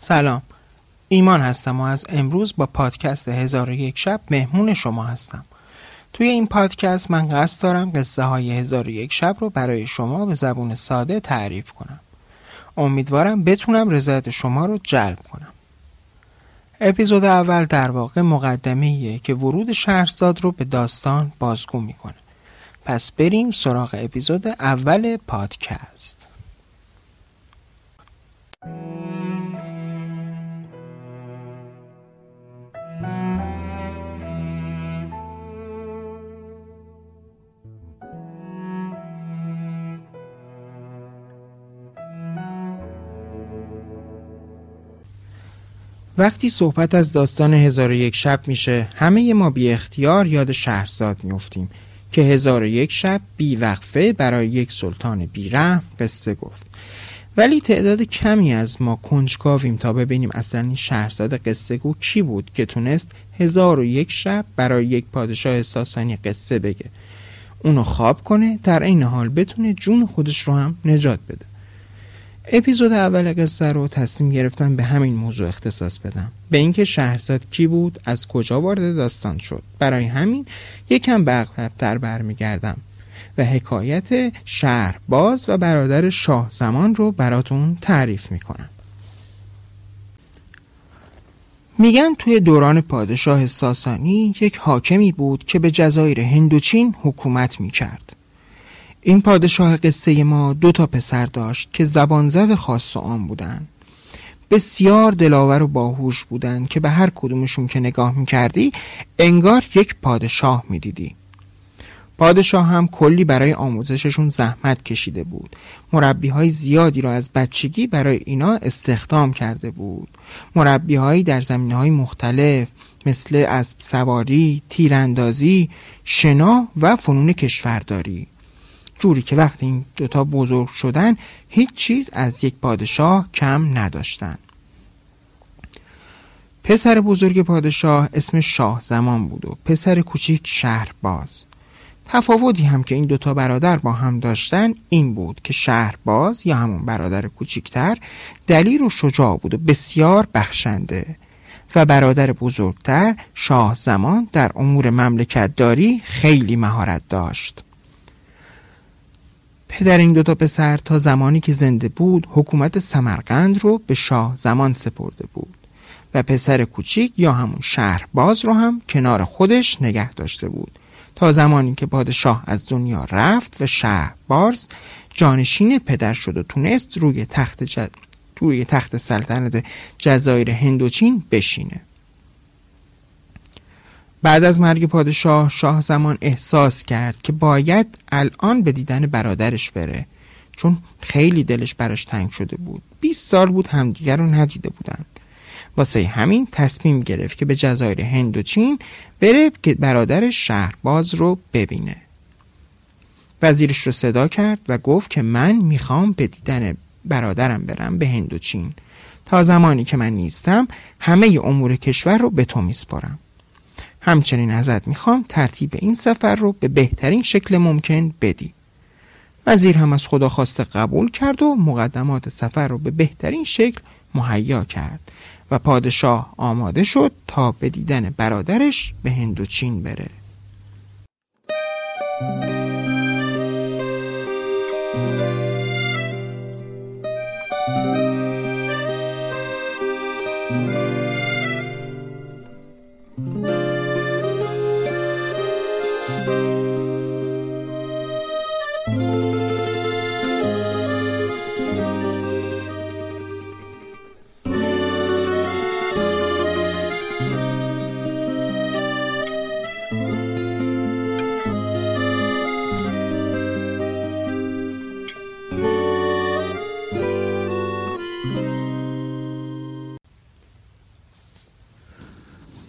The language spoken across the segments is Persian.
سلام. ایمان هستم و از امروز با پادکست هزار یک شب مهمون شما هستم. توی این پادکست من قصد دارم قصه های هزار یک شب رو برای شما به زبون ساده تعریف کنم. امیدوارم بتونم رضایت شما رو جلب کنم. اپیزود اول در واقع مقدمه که ورود شهرزاد رو به داستان بازگو می‌کنه. پس بریم سراغ اپیزود اول پادکست. وقتی صحبت از داستان هزار و یک شب میشه همه ما بی اختیار یاد شهرزاد میفتیم که هزار و یک شب بی وقفه برای یک سلطان بیرحم قصه گفت. ولی تعداد کمی از ما کنجکاویم تا ببینیم اصلا این شهرزاد قصه گو کی بود که تونست هزار و یک شب برای یک پادشاه ساسانی قصه بگه. اونو خواب کنه در این حال بتونه جون خودش رو هم نجات بده. اپیزود اول قصه رو تصمیم گرفتم به همین موضوع اختصاص بدم. به اینکه شهرزاد کی بود از کجا وارد داستان شد. برای همین یکم به عقبتر برمیگردم و حکایت شهر باز و برادر شاه زمان رو براتون تعریف می‌کنم. میگن توی دوران پادشاه ساسانی یک حاکمی بود که به جزایر هندوچین حکومت می‌کرد. این پادشاه قصه ما دو تا پسر داشت که زبان زد خاص و عام بودن. بسیار دلاور و باهوش بودن که به هر کدومشون که نگاه می‌کردی انگار یک پادشاه می‌دیدی. پادشاه هم کلی برای آموزششون زحمت کشیده بود. مربی های زیادی را از بچگی برای اینا استخدام کرده بود. مربی هایی در زمینه های مختلف مثل اسب سواری، تیراندازی، شنا و فنون کشورداری. جوری که وقتی این دوتا بزرگ شدن هیچ چیز از یک پادشاه کم نداشتن. پسر بزرگ پادشاه اسم شاه زمان بود و پسر کوچیک شهر باز. تفاوتی هم که این دوتا برادر با هم داشتن این بود که شهر باز یا همون برادر کوچیکتر دلیر و شجاع بود و بسیار بخشنده و برادر بزرگتر شاه زمان در امور مملکت داری خیلی مهارت داشت. پدر این دوتا پسر تا زمانی که زنده بود حکومت سمرقند رو به شاه زمان سپرده بود و پسر کوچیک یا همون شهر باز رو هم کنار خودش نگه داشته بود. تا زمانی که پادشاه از دنیا رفت و شهر باز جانشین پدر شد و تونست روی تخت, جد... روی تخت سلطنت جزایر هندوچین بشینه. بعد از مرگ پادشاه شاه زمان احساس کرد که باید الان به دیدن برادرش بره چون خیلی دلش براش تنگ شده بود. 20 سال بود همدیگر رو ندیده بودن. واسه همین تصمیم گرفت که به جزایر هند و چین بره که برادرش شهرباز رو ببینه. وزیرش رو صدا کرد و گفت که من می‌خوام به دیدن برادرم برم به هند و چین. تا زمانی که من نیستم همه امور کشور رو به تو میسپارم. همچنین ازت می‌خوام ترتیب این سفر رو به بهترین شکل ممکن بدی. وزیر هم از خدا خواسته قبول کرد و مقدمات سفر رو به بهترین شکل مهیا کرد و پادشاه آماده شد تا به دیدن برادرش به هندوچین بره.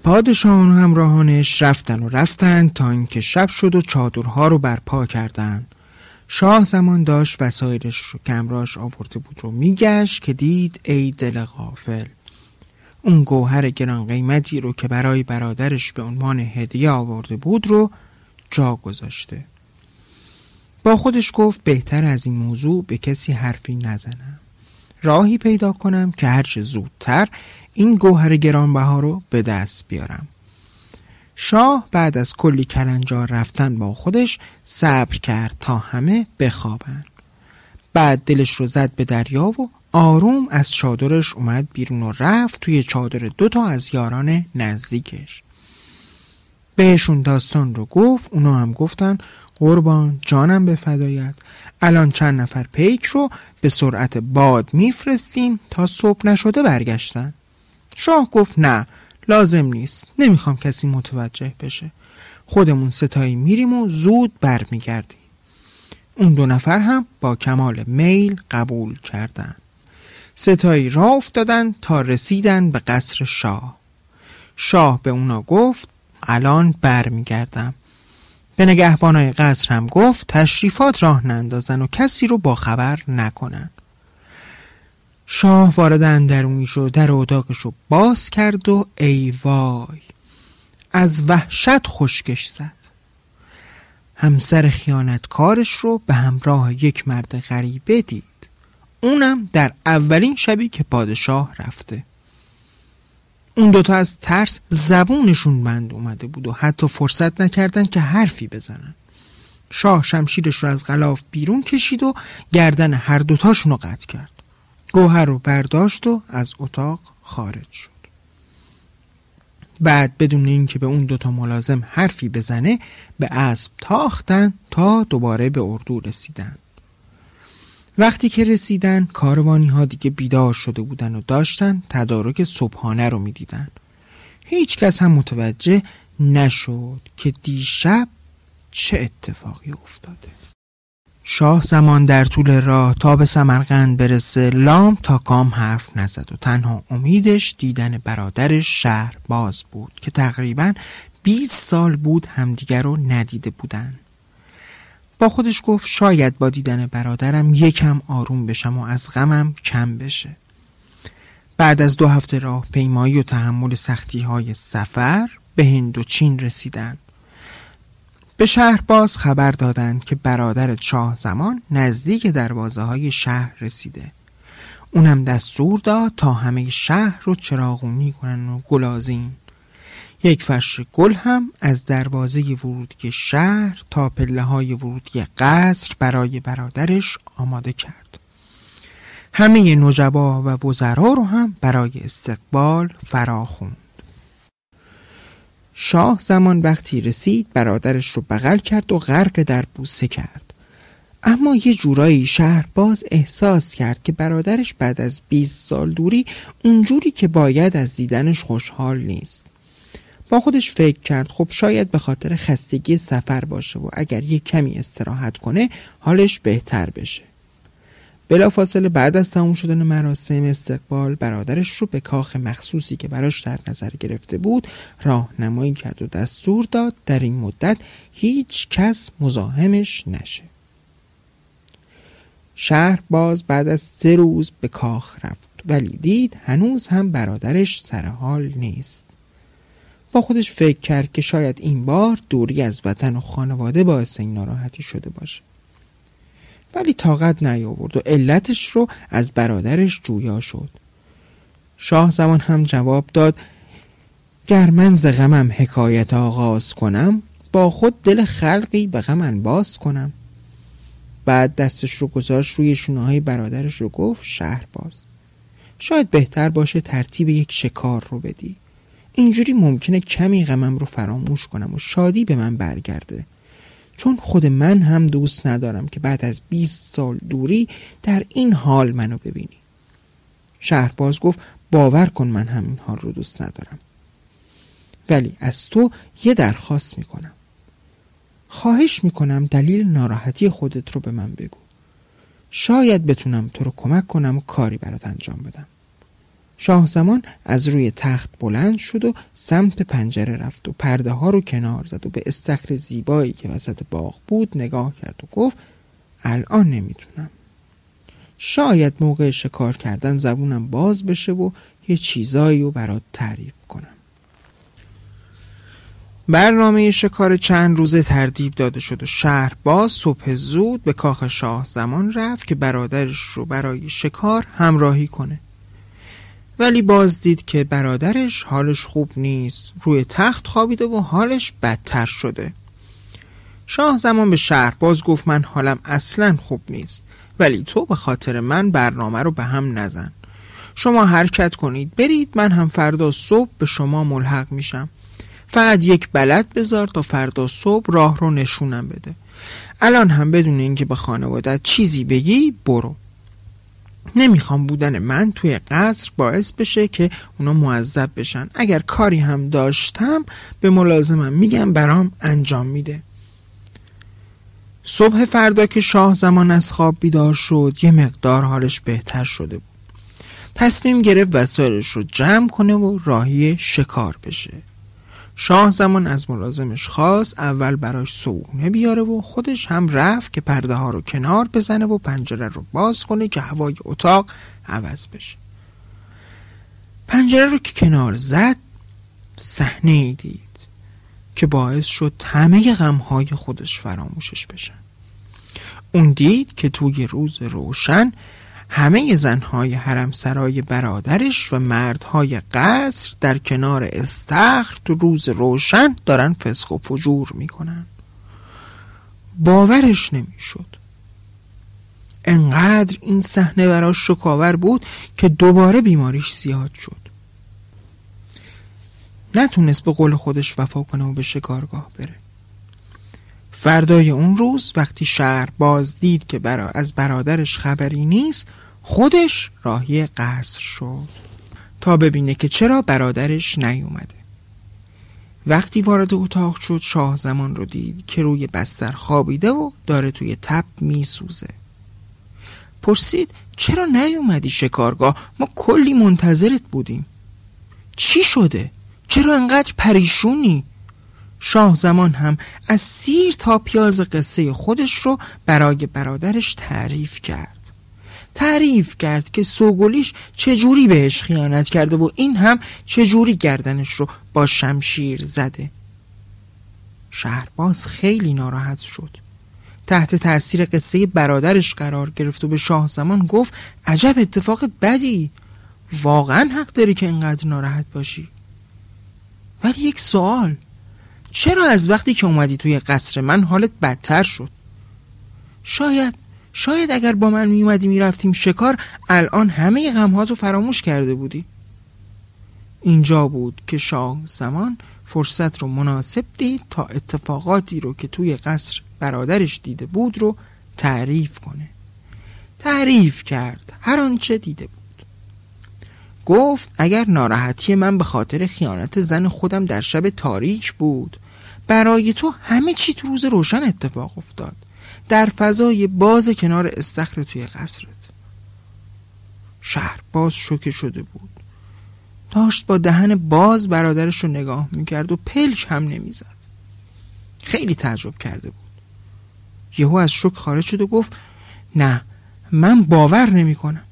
پادشاهان همراهانش رفتن و رفتن تا اینکه شب شد و چادرها رو برپا کردن شاه زمان داشت وسایلش رو کمراش آورده بود و میگشت که دید ای دل غافل. اون گوهر گران قیمتی رو که برای برادرش به عنوان هدیه آورده بود رو جا گذاشته. با خودش گفت بهتر از این موضوع به کسی حرفی نزنم. راهی پیدا کنم که هرچه زودتر این گوهر گرانبها رو به دست بیارم. شاه بعد از کلی کلنجار رفتن با خودش صبر کرد تا همه بخوابن. بعد دلش رو زد به دریا و آروم از چادرش اومد بیرون و رفت توی چادر دوتا از یاران نزدیکش. بهشون داستان رو گفت اونا هم گفتن قربان جانم به فدایت. الان چند نفر پیک رو به سرعت باد میفرستیم تا صبح نشده برگشتن. شاه گفت نه لازم نیست. نمی‌خوام کسی متوجه بشه. خودمون ستایی میریم و زود برمیگردیم. اون دو نفر هم با کمال میل قبول کردند. ستایی را افتادن تا رسیدن به قصر شاه. شاه به اونا گفت الان برمیگردم. به نگهبانای قصر هم گفت تشریفات راه نندازن و کسی رو با خبر نکنن. شاه وارد اندرونی شد در اتاقش رو باز کرد و ای وای از وحشت خشکش زد. همسر خیانتکارش رو به همراه یک مرد غریبه دید. اونم در اولین شبی که پادشاه رفته. اون دوتا از ترس زبونشون بند اومده بود و حتی فرصت نکردن که حرفی بزنن. شاه شمشیرش رو از غلاف بیرون کشید و گردن هر دوتاشون رو قطع کرد. گوهر رو برداشت و از اتاق خارج شد. بعد بدون اینکه به اون دوتا ملازم حرفی بزنه به اسب تاختن تا دوباره به اردو رسیدن. وقتی که رسیدن کاروانی ها دیگه بیدار شده بودن و داشتن تدارک صبحانه رو می‌دیدن. هیچ کس هم متوجه نشد که دیشب چه اتفاقی افتاده. شاه زمان در طول راه تا به سمرقند برسه لام تا کام حرف نزد و تنها امیدش دیدن برادرش شهر باز بود که تقریبا 20 سال بود همدیگر رو ندیده بودن. با خودش گفت شاید با دیدن برادرم یکم آروم بشم و از غمم کم بشه. بعد از دو هفته راه پیمایی و تحمل سختی های سفر به هند و چین رسیدن. به شهر باز خبر دادند که برادر شاه زمان نزدیک دروازه های شهر رسیده. اونم دستور داد تا همه شهر رو چراغونی کنن و گلازین یک فرش گل هم از دروازه ورودی شهر تا پله های ورودی قصر برای برادرش آماده کرد. همه نجبا و وزرا رو هم برای استقبال فراخوند. شاه زمان وقتی رسید برادرش رو بغل کرد و غرق در بوسه کرد. اما یه جورایی شهر باز احساس کرد که برادرش بعد از 20 سال دوری اونجوری که باید از دیدنش خوشحال نیست. با خودش فکر کرد خب شاید به خاطر خستگی سفر باشه و اگر یه کمی استراحت کنه حالش بهتر بشه. بلافاصله بعد از تموم شدن مراسم استقبال برادرش رو به کاخ مخصوصی که براش در نظر گرفته بود راهنمایی کرد و دستور داد. در این مدت هیچ کس مزاحمش نشه. شهر باز بعد از سه روز به کاخ رفت. ولی دید هنوز هم برادرش سرحال نیست. با خودش فکر کرد که شاید این بار دوری از وطن و خانواده باعث این ناراحتی شده باشه. ولی طاقت نیاورد و علتش رو از برادرش جویا شد. شاه زمان هم جواب داد گر من ز غمم حکایت آغاز کنم با خود دل خلقی به غم باز کنم. بعد دستش رو گذاشت روی شونه های برادرش رو گفت شهر باز. شاید بهتر باشه ترتیب یک شکار رو بدی. اینجوری ممکنه کمی غمم رو فراموش کنم و شادی به من برگرده. چون خود من هم دوست ندارم که بعد از 20 سال دوری در این حال منو ببینی. شهرباز گفت باور کن من همین حال رو دوست ندارم. ولی از تو یه درخواست می‌کنم. خواهش می‌کنم دلیل ناراحتی خودت رو به من بگو. شاید بتونم تو رو کمک کنم و کاری برات انجام بدم. شاه زمان از روی تخت بلند شد و سمت پنجره رفت و پرده ها رو کنار زد و به استخر زیبایی که وسط باغ بود نگاه کرد و گفت الان نمی‌تونم شاید موقع شکار کردن زبونم باز بشه و یه چیزایی رو برات تعریف کنم. برنامه شکار چند روزه تردیب داده شد و شهر باز صبح زود به کاخ شاه زمان رفت که برادرش رو برای شکار همراهی کنه. ولی باز دید که برادرش حالش خوب نیست. روی تخت خوابیده و حالش بدتر شده. شاه زمان به شهر باز گفت من حالم اصلا خوب نیست. ولی تو به خاطر من برنامه رو به هم نزن. شما حرکت کنید. برید. من هم فردا صبح به شما ملحق میشم. فقط یک بلد بذار تا فردا صبح راه رو نشونم بده. الان هم بدون اینکه به خانوادت چیزی بگی برو. نمی‌خوام بودن من توی قصر باعث بشه که اونا معذب بشن. اگر کاری هم داشتم به ملازمم میگم برام انجام میده. صبح فردا که شاه زمان از خواب بیدار شد یه مقدار حالش بهتر شده بود. تصمیم گرفت وسایلش رو جمع کنه و راهی شکار بشه. شاه زمان از ملازمش خواست اول براش صبحونه بیاره و خودش هم رفت که پرده ها رو کنار بزنه و پنجره رو باز کنه که هوای اتاق عوض بشه. پنجره رو که کنار زد صحنه ای دید که باعث شد همه غمهای خودش فراموشش بشن. اون دید که توی روز روشن همه زنهای حرم سرای برادرش و مردهای قصر در کنار استخر تو روز روشن دارن فسق و فجور می‌کنن. باورش نمی‌شد. انقدر این صحنه براش شکاور بود که دوباره بیماریش زیاد شد. نتونست به قول خودش وفا کنه و به شکارگاه بره. فردای اون روز وقتی شهر باز دید که برا از برادرش خبری نیست خودش راهی قصر شد تا ببینه که چرا برادرش نیومده وقتی وارد اتاق شد شاه زمان رو دید که روی بستر خوابیده و داره توی تب میسوزه پرسید چرا نیومدی شکارگاه ما کلی منتظرت بودیم چی شده؟ چرا انقدر پریشونی؟ شاه زمان هم از سیر تا پیاز قصه خودش رو برای برادرش تعریف کرد. تعریف کرد که سوگلیش چجوری بهش خیانت کرده و این هم چجوری گردنش رو با شمشیر زده. شهرباز خیلی ناراحت شد. تحت تاثیر قصه برادرش قرار گرفت و به شاه زمان گفت عجب اتفاق بدی. واقعا حق داری که اینقدر ناراحت باشی. ولی یک سوال چرا از وقتی که اومدی توی قصر من حالت بدتر شد؟ شاید شاید اگر با من میومدی می‌رفتیم شکار الان همه غمهاتو فراموش کرده بودی. اینجا بود که شاه زمان فرصت رو مناسب دید تا اتفاقاتی رو که توی قصر برادرش دیده بود رو تعریف کنه. تعریف کرد هر آنچه دیده بود. گفت اگر ناراحتی من به خاطر خیانت زن خودم در شب تاریک بود برای تو همه چی تو روز روشن اتفاق افتاد. در فضای باز کنار استخر توی قصرت. شهر باز شوکه شده بود. داشت با دهن باز برادرش رو نگاه می‌کرد و پلک هم نمی‌زد. خیلی تعجب کرده بود. یهو از شوک خارج شد و گفت نه من باور نمی کنم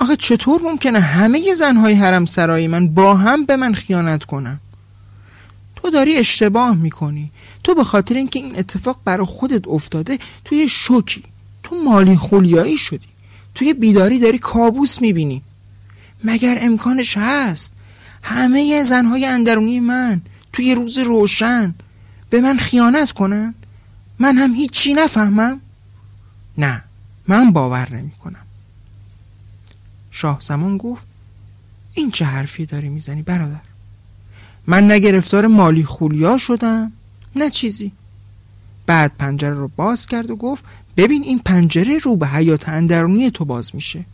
آخه چطور ممکنه همه زنهای حرم سرای من با هم به من خیانت کنن؟ تو داری اشتباه می‌کنی. تو به خاطر اینکه این اتفاق برای خودت افتاده توی شوکی تو مالی خولیایی شدی. توی بیداری داری کابوس می‌بینی. مگر امکانش هست همه زنهای اندرونی من توی روز روشن به من خیانت کنن؟ من هم هیچی نفهمم؟ نه من باور نمی کنم شاه زمان گفت این چه حرفی داری می‌زنی برادر؟ من نگرفتار مالی خولیا شدم نه چیزی. بعد پنجره رو باز کرد و گفت ببین این پنجره رو به حیات اندرونی تو باز میشه.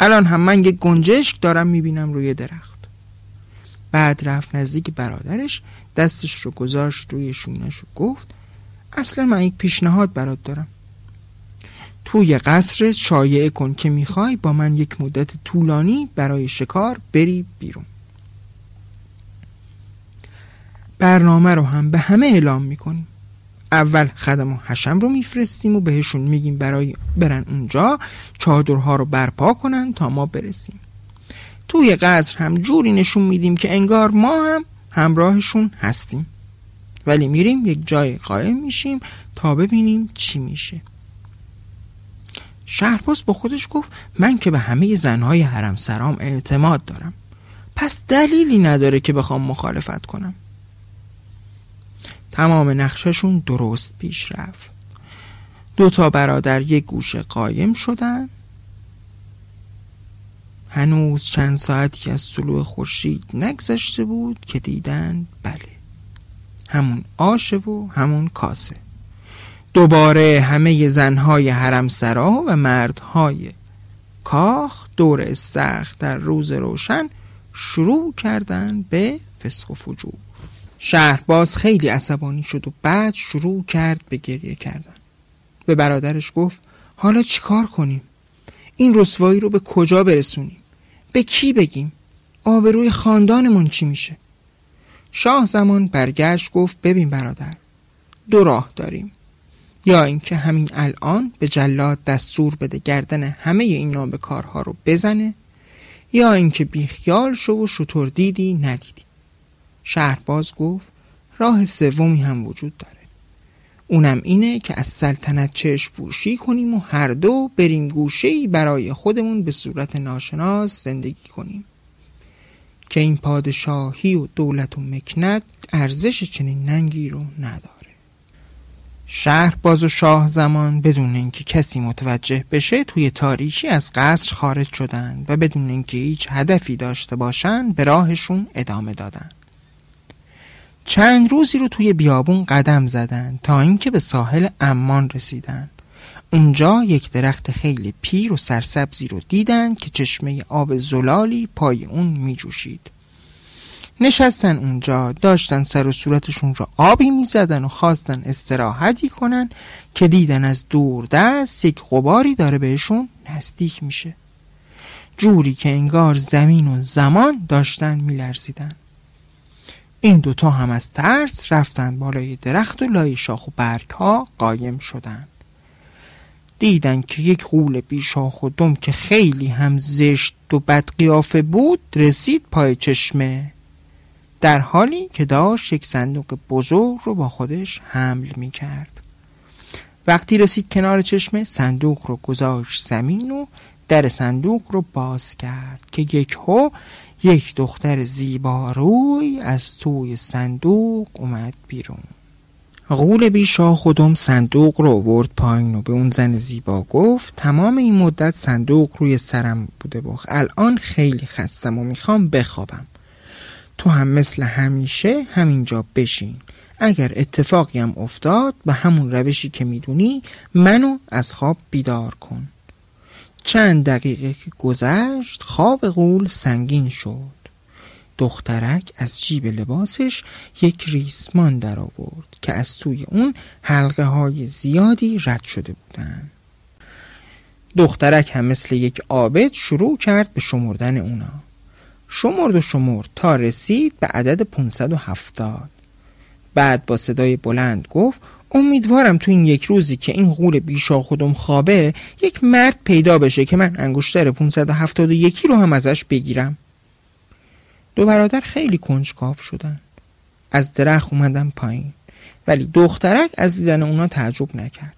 الان هم من یک گنجشک دارم می‌بینم روی درخت. بعد رفت نزدیک برادرش دستش رو گذاشت روی شونش و گفت اصلا من یک پیشنهاد برات دارم. توی قصر شایعه کن که می‌خوای با من یک مدت طولانی برای شکار بری بیرون. برنامه رو هم به همه اعلام می‌کنیم. اول خدم و حشم رو میفرستیم و بهشون میگیم برای برن اونجا چادرها رو برپا کنن تا ما برسیم. توی قصر هم جوری نشون میدیم که انگار ما هم همراهشون هستیم. ولی میریم یک جای قایم میشیم تا ببینیم چی میشه. شهرباز با خودش گفت من که به همه زنهای حرم سرام اعتماد دارم. پس دلیلی نداره که بخوام مخالفت کنم. تمام نقششون درست پیش رفت. دو تا برادر یک گوشه قایم شدن. هنوز چند ساعتی از طلوع خورشید نگذشته بود که دیدن بله همون آشه و همون کاسه. دوباره همه زنهای حرم سرا و مردهای کاخ دور استخ در روز روشن شروع کردن به فسق و فجور. شهرباز خیلی عصبانی شد و بعد شروع کرد به گریه کردن. به برادرش گفت حالا چیکار کنیم؟ این رسوایی رو به کجا برسونیم؟ به کی بگیم؟ آبروی خاندانمون چی میشه؟ شاه زمان برگشت گفت ببین برادر دو راه داریم. یا اینکه همین الان به جلاد دستور بده گردن همه این به کارها رو بزنه یا اینکه بیخیال شو و شطور دیدی ندیدی. شهرباز گفت راه سومی هم وجود داره. اونم اینه که از سلطنت چشم پوشی کنیم و هر دو بریم گوشه برای خودمون به صورت ناشناس زندگی کنیم. که این پادشاهی و دولت و مکنت ارزش چنین ننگی رو نداره. شهر باز و شاه زمان بدون اینکه کسی متوجه بشه توی تاریکی از قصر خارج شدن و بدون اینکه هیچ هدفی داشته باشن به راهشون ادامه دادن چند روزی رو توی بیابون قدم زدن تا اینکه به ساحل امان رسیدن اونجا یک درخت خیلی پیر و سرسبزی رو دیدن که چشمه آب زلالی پای اون می جوشید. نشستن اونجا داشتن سر و صورتشون رو آبی می زدن و خواستن استراحتی کنن که دیدن از دور دست یک غباری داره بهشون نزدیک میشه. جوری که انگار زمین و زمان داشتن میلرزیدن. این دوتا هم از ترس رفتن بالای درخت و لای شاخ و برگ ها قایم شدن. دیدن که یک غول بیشاخ و دم که خیلی هم زشت و بدقیافه بود رسید پای چشمه. در حالی که داشت یک صندوق بزرگ رو با خودش حمل می کرد وقتی رسید کنار چشمه صندوق رو گذاشت زمین و در صندوق رو باز کرد که یک هو یک دختر زیباروی از توی صندوق اومد بیرون. غول بی شاه خودم صندوق رو ورد پایین و به اون زن زیبا گفت تمام این مدت صندوق روی سرم بوده بخ الان خیلی خستم و می‌خوام بخوابم. تو هم مثل همیشه همینجا بشین. اگر اتفاقی هم افتاد به همون روشی که می‌دونی منو از خواب بیدار کن. چند دقیقه که گذشت خواب غول سنگین شد. دخترک از جیب لباسش یک ریسمان در آورد که از توی اون حلقه های زیادی رد شده بودن. دخترک هم مثل یک عابد شروع کرد به شمردن اونا. شمرد و شمرد تا رسید به عدد 570 بعد با صدای بلند گفت امیدوارم تو این یک روزی که این غول بیشا خودم خوابه یک مرد پیدا بشه که من انگشتر 571 رو هم ازش بگیرم. دو برادر خیلی کنجکاو شدن. از درخت اومدن پایین. ولی دخترک از دیدن اونا تعجب نکرد.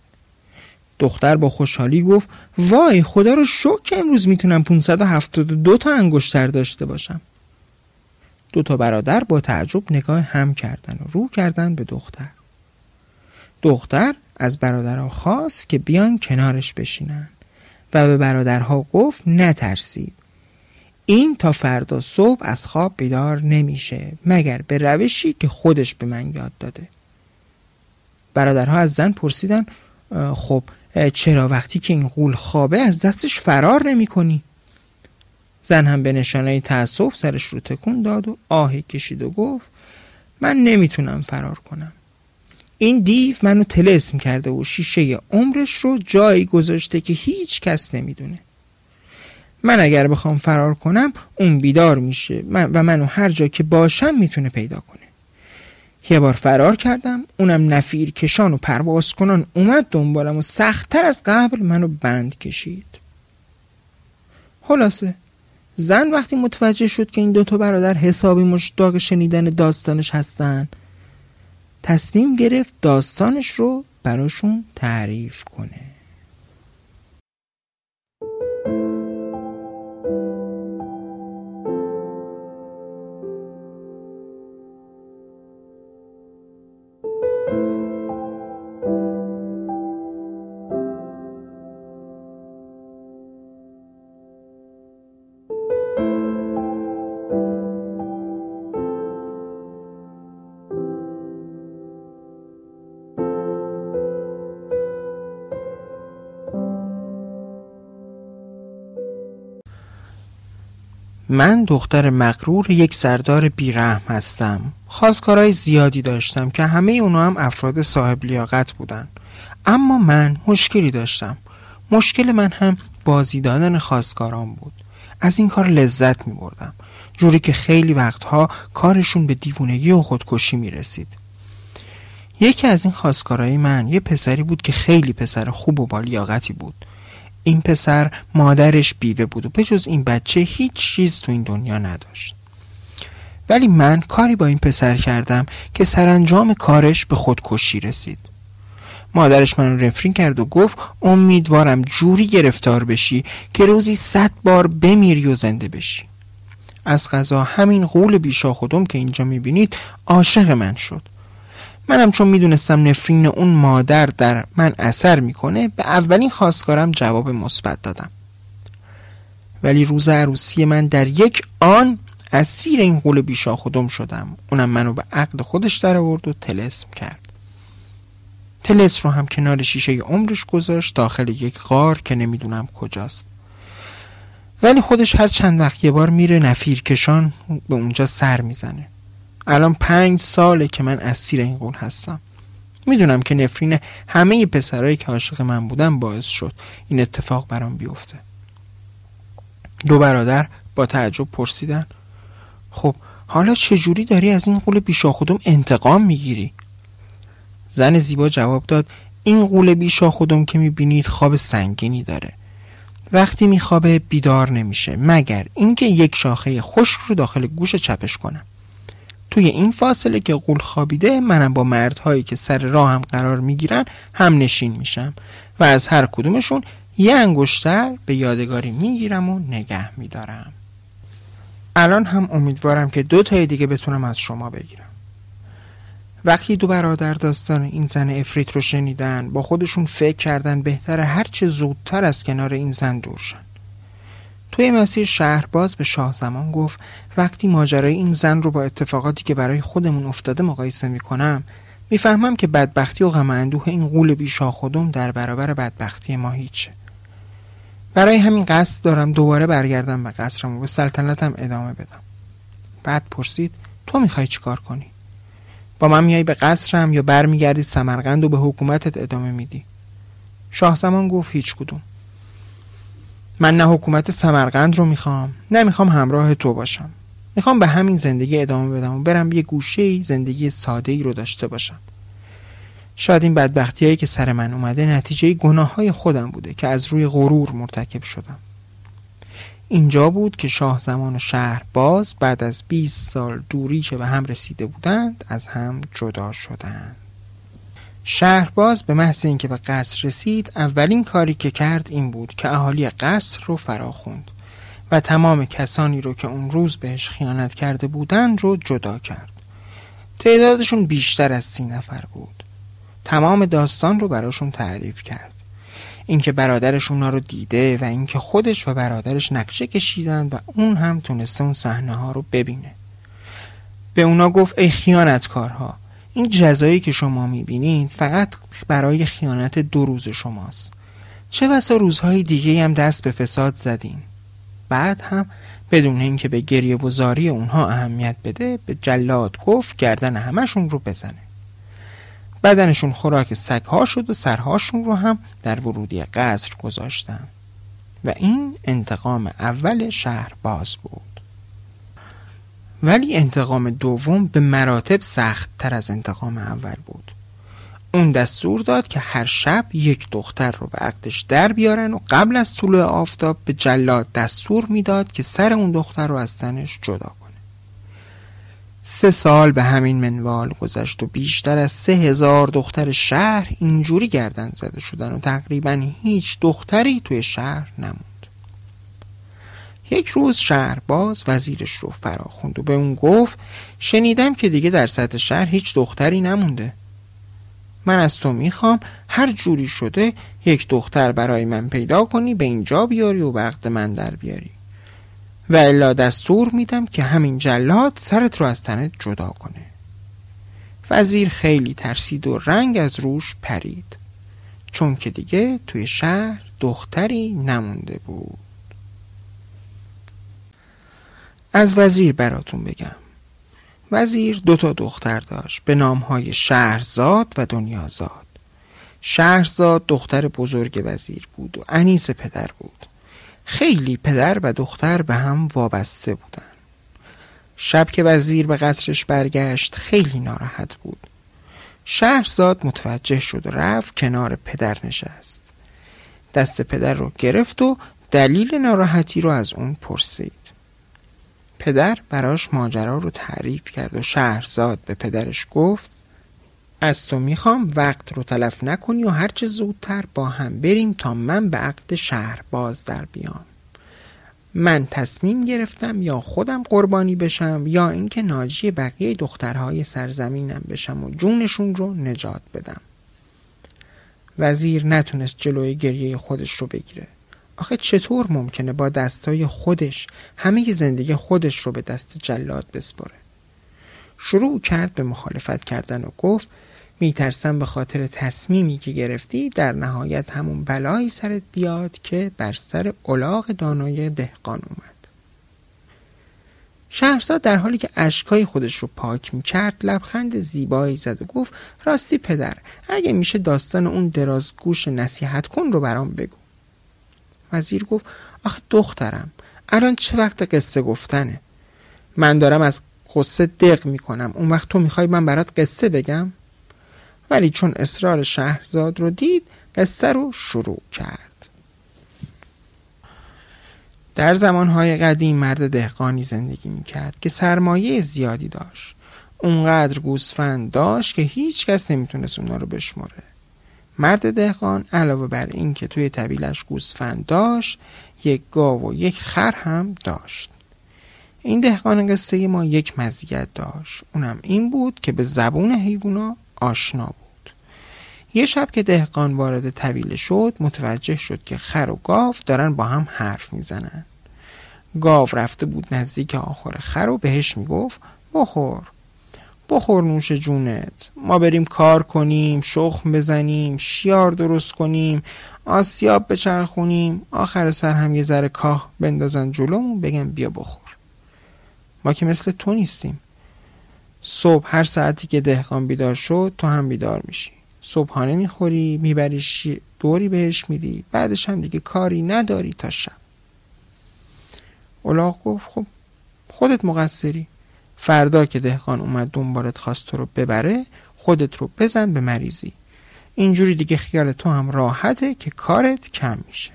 دختر با خوشحالی گفت وای خدا رو شکر که امروز می‌تونم 572 تا انگشتر داشته باشم. دو تا برادر با تعجب نگاه هم کردن و رو کردن به دختر. دختر از برادرها خواست که بیان کنارش بشینن و به برادرها گفت نترسید. این تا فردا صبح از خواب بیدار نمیشه مگر به روشی که خودش به من یاد داده. برادرها از زن پرسیدن خب چرا وقتی که این غول خوابه از دستش فرار نمی کنی؟ زن هم به نشانه تأسف سرش رو تکون داد و آهی کشید و گفت من نمی‌تونم فرار کنم. این دیو منو تلسم کرده و شیشه عمرش رو جایی گذاشته که هیچ کس نمی‌دونه. من اگر بخوام فرار کنم اون بیدار میشه و منو هر جا که باشم می‌تونه پیدا کنه. یه بار فرار کردم اونم نفیر کشان و پرواز کنان اومد دنبالم و سختتر از قبل منو بند کشید. خلاصه زن وقتی متوجه شد که این دوتا برادر حسابی مشتاق شنیدن داستانش هستن تصمیم گرفت داستانش رو براشون تعریف کنه. من دختر مغرور یک سردار بیرحم هستم. خواستگارای زیادی داشتم که همه اونا هم افراد صاحب لیاقت بودن. اما من مشکلی داشتم. مشکل من هم بازی دادن خواستگاران بود. از این کار لذت می بردم جوری که خیلی وقتها کارشون به دیوونگی و خودکشی می رسید یکی از این خواستگارای من یه پسری بود که خیلی پسر خوب و با لیاقتی بود. این پسر مادرش بیوه بود و به جز این بچه هیچ چیز تو این دنیا نداشت. ولی من کاری با این پسر کردم که سرانجام کارش به خودکشی رسید. مادرش منو رفرین کرد و گفت امیدوارم جوری گرفتار بشی که روزی صد بار بمیری و زنده بشی. از غذا همین قول بیشا خودم که اینجا می‌بینید عاشق من شد. منم چون می‌دونستم نفرین اون مادر در من اثر می‌کنه به اولین خواستگارم جواب مثبت دادم. ولی روز عروسی من در یک آن اسیر این قول بیشا خودم شدم. اونم منو به عقد خودش در آورد و تلسم کرد. تلس رو هم کنار شیشه عمرش گذاشت داخل یک غار که نمی‌دونم کجاست. ولی خودش هر چند وقت یه بار میره نفیر کشان به اونجا سر می‌زنه. الان پنج ساله که من اسیر این قول هستم. می‌دونم که نفرین همه پسرایی که عاشق من بودن باعث شد این اتفاق برام بیفته. دو برادر با تعجب پرسیدن خب حالا چجوری داری از این قول بیشا خودم انتقام می‌گیری؟ زن زیبا جواب داد این قول بیشا خودم که می‌بینید خواب سنگینی داره. وقتی میخوابه بیدار نمیشه مگر اینکه یک شاخه خشک رو داخل گوش چپش کنم؟ توی این فاصله که قول خوابیده منم با مردهایی که سر راه هم قرار می‌گیرن هم نشین میشم و از هر کدومشون یه انگشتر به یادگاری می‌گیرم و نگه میدارم. الان هم امیدوارم که دو تای دیگه بتونم از شما بگیرم. وقتی دو برادر داستان این زن افریت رو شنیدن با خودشون فکر کردن بهتر هرچه زودتر از کنار این زن دور شن. توی مسیر شهرباز به شاه زمان گفت وقتی ماجرای این زن رو با اتفاقاتی که برای خودمون افتاده مقایسه می‌کنم می‌فهمم که بدبختی و غم اندوه این قول بی خودم در برابر بدبختی ما هیچه. برای همین قصد دارم دوباره برگردم به قصرم و به سلطنتم ادامه بدم. بعد پرسید تو می‌خوای چیکار کنی؟ با من میای به قصرم یا برمیگردی سمرقند و به حکومتت ادامه میدی؟ شاه زمان گفت هیچ کدوم. من نه حکومت سمرقند رو می‌خوام نه می‌خوام همراه تو باشم. می‌خوام به همین زندگی ادامه بدم و برم یه گوشه زندگی ساده ای رو داشته باشم. شاید این بدبختی هایی که سر من اومده نتیجه گناه های خودم بوده که از روی غرور مرتکب شدم. اینجا بود که شاه زمان و شهر باز بعد از 20 سال دوری که به هم رسیده بودند از هم جدا شدند. شهرباز به محض اینکه به قصر رسید اولین کاری که کرد این بود که اهالی قصر رو فراخوند و تمام کسانی رو که اون روز بهش خیانت کرده بودن رو جدا کرد. تعدادشون بیشتر از سی نفر بود. تمام داستان رو براشون تعریف کرد. اینکه برادرش اونا رو دیده و اینکه خودش و برادرش نقشه کشیدند و اون هم تونسته اون صحنه ها رو ببینه. به اونا گفت ای خیانتکارها این جزایی که شما می‌بینید فقط برای خیانت دو روز شماست. چه بسا روزهای دیگه هم دست به فساد زدین. بعد هم بدون اینکه به گریه و زاری اونها اهمیت بده به جلاد گفت گردن همشون رو بزنه. بدنشون خوراک سگها شد و سرهاشون رو هم در ورودی قصر گذاشتن. و این انتقام اول شهر باز بود. ولی انتقام دوم به مراتب سخت تر از انتقام اول بود. اون دستور داد که هر شب یک دختر رو به عقدش در بیارن و قبل از طلوع آفتاب به جلاد دستور می‌داد که سر اون دختر رو از تنش جدا کنه. سه سال به همین منوال گذشت و بیشتر از سه هزار دختر شهر اینجوری گردن زده شدن و تقریبا هیچ دختری توی شهر نموند. یک روز شهرباز وزیرش رو فرا خوند و به اون گفت شنیدم که دیگه در سطح شهر هیچ دختری نمونده. من از تو می‌خوام هر جوری شده یک دختر برای من پیدا کنی به اینجا بیاری و وقت من در بیاری. و الا دستور میدم که همین جلاد سرت رو از تنت جدا کنه. وزیر خیلی ترسید و رنگ از روش پرید. چون که دیگه توی شهر دختری نمونده بود. از وزیر براتون بگم. وزیر دو تا دختر داشت. به نامهای شهرزاد و دنیازاد. شهرزاد دختر بزرگ وزیر بود و انیس پدر بود. خیلی پدر و دختر به هم وابسته بودن. شب که وزیر به قصرش برگشت خیلی ناراحت بود. شهرزاد متوجه شد و رفت کنار پدر نشست. دست پدر رو گرفت و دلیل ناراحتی رو از اون پرسید. پدر براش ماجرا رو تعریف کرد و شهرزاد به پدرش گفت از تو می‌خوام وقت رو تلف نکنی و هرچه زودتر با هم بریم تا من به عقد شهر باز در بیام. من تصمیم گرفتم یا خودم قربانی بشم یا اینکه ناجی بقیه دخترهای سرزمینم بشم و جونشون رو نجات بدم. وزیر نتونست جلوی گریه خودش رو بگیره. آخه چطور ممکنه با دستای خودش همه زندگی خودش رو به دست جلاد بسپره؟ شروع کرد به مخالفت کردن و گفت میترسم به خاطر تصمیمی که گرفتی در نهایت همون بلایی سرت بیاد که بر سر الاغ دانای دهقان اومد. شهرزاد در حالی که اشکای خودش رو پاک می‌کرد لبخند زیبایی زد و گفت راستی پدر اگه میشه داستان اون درازگوش نصیحت کن رو برام بگو. وزیر گفت آخه دخترم. الان چه وقت قصه گفتنه؟ من دارم از قصه دق می‌کنم. اون وقت تو می‌خوای من برات قصه بگم؟ ولی چون اصرار شهرزاد رو دید قصه رو شروع کرد. در زمانهای قدیم مرد دهقانی زندگی می‌کرد که سرمایه زیادی داشت. اونقدر گوسفند داشت که هیچ کس نمی‌تونست اونا رو بشمره مرد دهقان علاوه بر این که توی طویلش گوسفند داشت یک گاو و یک خر هم داشت. این دهقان قصه ما یک مزیت داشت. اونم این بود که به زبون حیوونا آشنا بود. یه شب که دهقان وارد طویله شد متوجه شد که خر و گاو دارن با هم حرف می‌زنن. گاو رفته بود نزدیک آخر خر و بهش می‌گفت بخور. بخور نوش جونت. ما بریم کار کنیم شخم بزنیم شیار درست کنیم آسیاب بچرخونیم آخر سر هم یه ذره کاه بندازن جلومون بگم بیا بخور. ما که مثل تو نیستیم. صبح هر ساعتی که دهقان بیدار شد تو هم بیدار میشی. صبحانه می‌خوری میبریش دوری بهش میدی. بعدش هم دیگه کاری نداری تا شب. اولاغ گفت خب خودت مقصری. فردا که دهقان اومد دنبالت خواست تو رو ببره خودت رو بزن به مریضی. اینجوری دیگه خیال تو هم راحته که کارت کم میشه.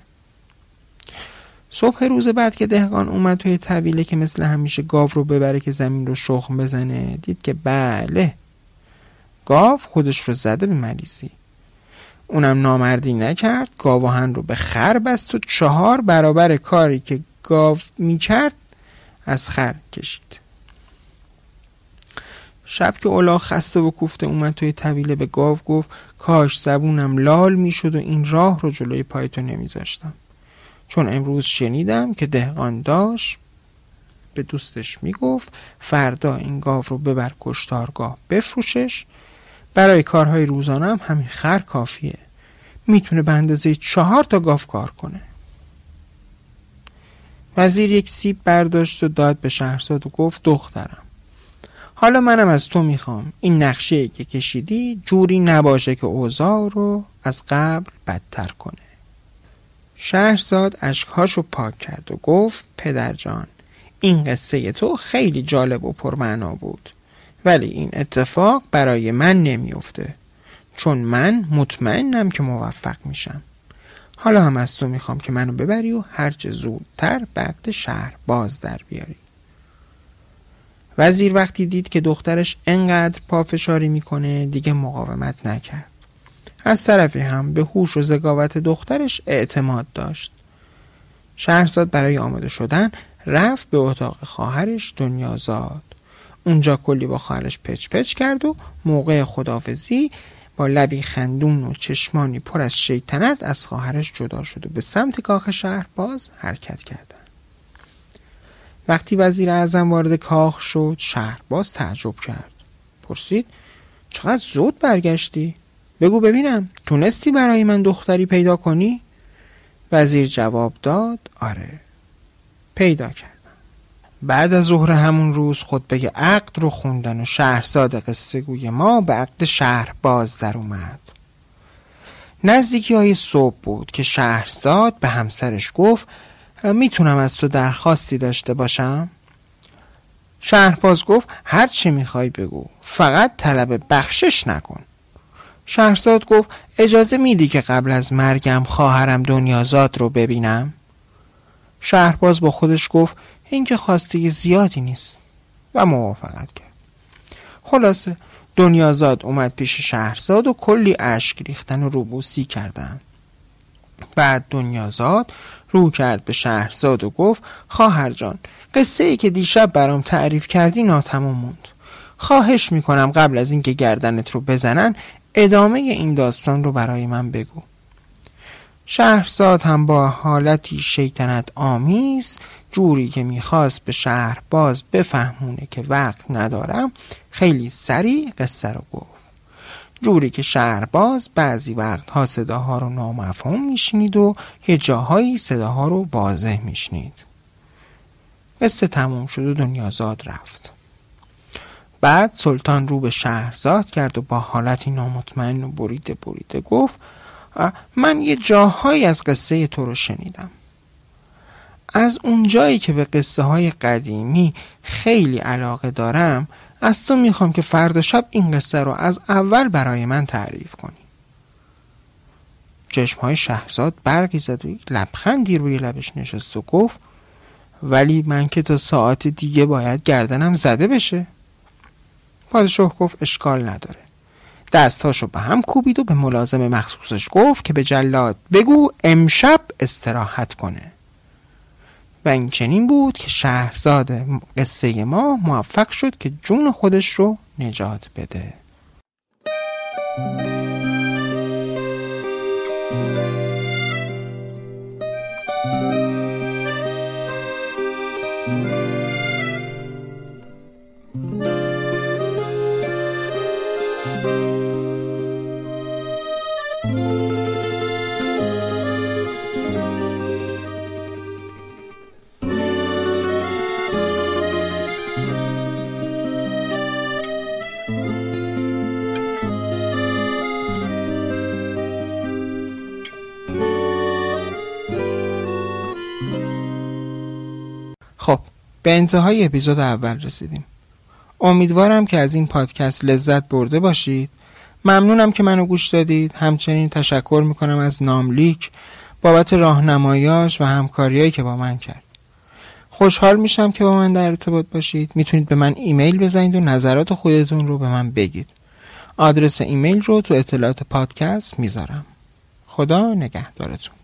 صبح روز بعد که دهقان اومد توی طویله که مثل همیشه گاو رو ببره که زمین رو شخم بزنه دید که بله گاو خودش رو زده به مریضی. اونم نامردی نکرد گاوهن رو به خر بست و چهار برابر کاری که گاو می‌کرد از خر کشید. شب که اولا خسته و کوفته اومد توی طویله به گاو گفت کاش زبونم لال می‌شد و این راه رو جلوی پای تو نمیذاشتم. چون امروز شنیدم که دهقان داشت به دوستش می‌گفت فردا این گاو رو ببر کشتارگاه بفروشش. برای کارهای روزانه هم همین خر کافیه. می‌تونه به اندازه چهار تا گاو کار کنه. وزیر یک سیب برداشت و داد به شهرزاد و گفت دخترم حالا منم از تو می‌خوام. این نقشه که کشیدی جوری نباشه که اوضاع رو از قبل بدتر کنه. شهرزاد اشکهاشو پاک کرد و گفت پدرجان این قصه تو خیلی جالب و پرمعنا بود. ولی این اتفاق برای من نمیافته. چون من مطمئنم که موفق میشم. حالا هم از تو می‌خوام که منو ببری و هرچه زودتر به شهر باز در بیاری. وزیر وقتی دید که دخترش انقدر پافشاری می‌کنه دیگه مقاومت نکرد. از طرفی هم به هوش و ذکاوت دخترش اعتماد داشت. شهرزاد برای آماده شدن رفت به اتاق خواهرش دنیازاد اونجا کلی با خواهرش پچ پچ کرد و موقع خدافزی با لبی خندون و چشمانی پر از شیطنت از خواهرش جدا شد و به سمت کاخ شهر باز حرکت کردن وقتی وزیر اعظم وارد کاخ شد شهر باز تعجب کرد پرسید چقدر زود برگشتی؟ بگو ببینم تونستی برای من دختری پیدا کنی؟ وزیر جواب داد آره پیدا کردم بعد از ظهر همون روز خطبه عقد رو خوندن و شهرزاد قصه گوی ما به عقد شهر باز در اومد نزدیکی های صبح بود که شهرزاد به همسرش گفت می‌تونم از تو درخواستی داشته باشم؟ شهرباز گفت هر چی می‌خوای بگو فقط طلب بخشش نکن. شهرزاد گفت اجازه میدی که قبل از مرگم خواهرم دنیازاد رو ببینم؟ شهرباز با خودش گفت این که خواسته زیادی نیست. و موافقت کرد. خلاصه دنیازاد اومد پیش شهرزاد و کلی اشک ریختن و روبوسی کردن. بعد دنیازاد رو کرد به شهرزاد و گفت خواهر جان قصه ای که دیشب برام تعریف کردی ناتمام موند. خواهش می‌کنم قبل از اینکه گردنت رو بزنن ادامه این داستان رو برای من بگو. شهرزاد هم با حالتی شیطنت آمیز جوری که می‌خواست به شهر باز بفهمونه که وقت ندارم خیلی سریع قصه رو گفت. جوری که شهر باز بعضی وقتها صداها رو نامفهوم میشنید و یه جاهایی صداها رو واضح میشنید قصه تموم شد و دنیازاد رفت. بعد سلطان رو به شهرزاد کرد و با حالتی نامطمئن و بریده بریده گفت من یه جاهایی از قصه تو رو شنیدم. از اونجایی که به قصه های قدیمی خیلی علاقه دارم از تو می‌خوام که فردا شب این قصه رو از اول برای من تعریف کنی. چشم های شهرزاد برگی زد و لبخندی روی لبش نشست و گفت ولی من که تا ساعت دیگه باید گردنم زده بشه. پادشاه گفت اشکال نداره. دستاشو به هم کوبید و به ملازم مخصوصش گفت که به جلاد بگو امشب استراحت کنه. و این چنین بود که شهرزاد قصه ما موفق شد که جون خودش رو نجات بده. به انتهای اپیزود اول رسیدیم. امیدوارم که از این پادکست لذت برده باشید. ممنونم که منو گوش دادید. همچنین تشکر می‌کنم از ناملیک بابت راهنماییاش و همکاریایی که با من کرد. خوشحال میشم که با من در ارتباط باشید. می‌تونید به من ایمیل بزنید و نظرات خودتون رو به من بگید. آدرس ایمیل رو تو اطلاعات پادکست می‌ذارم. خدا نگهدارتون.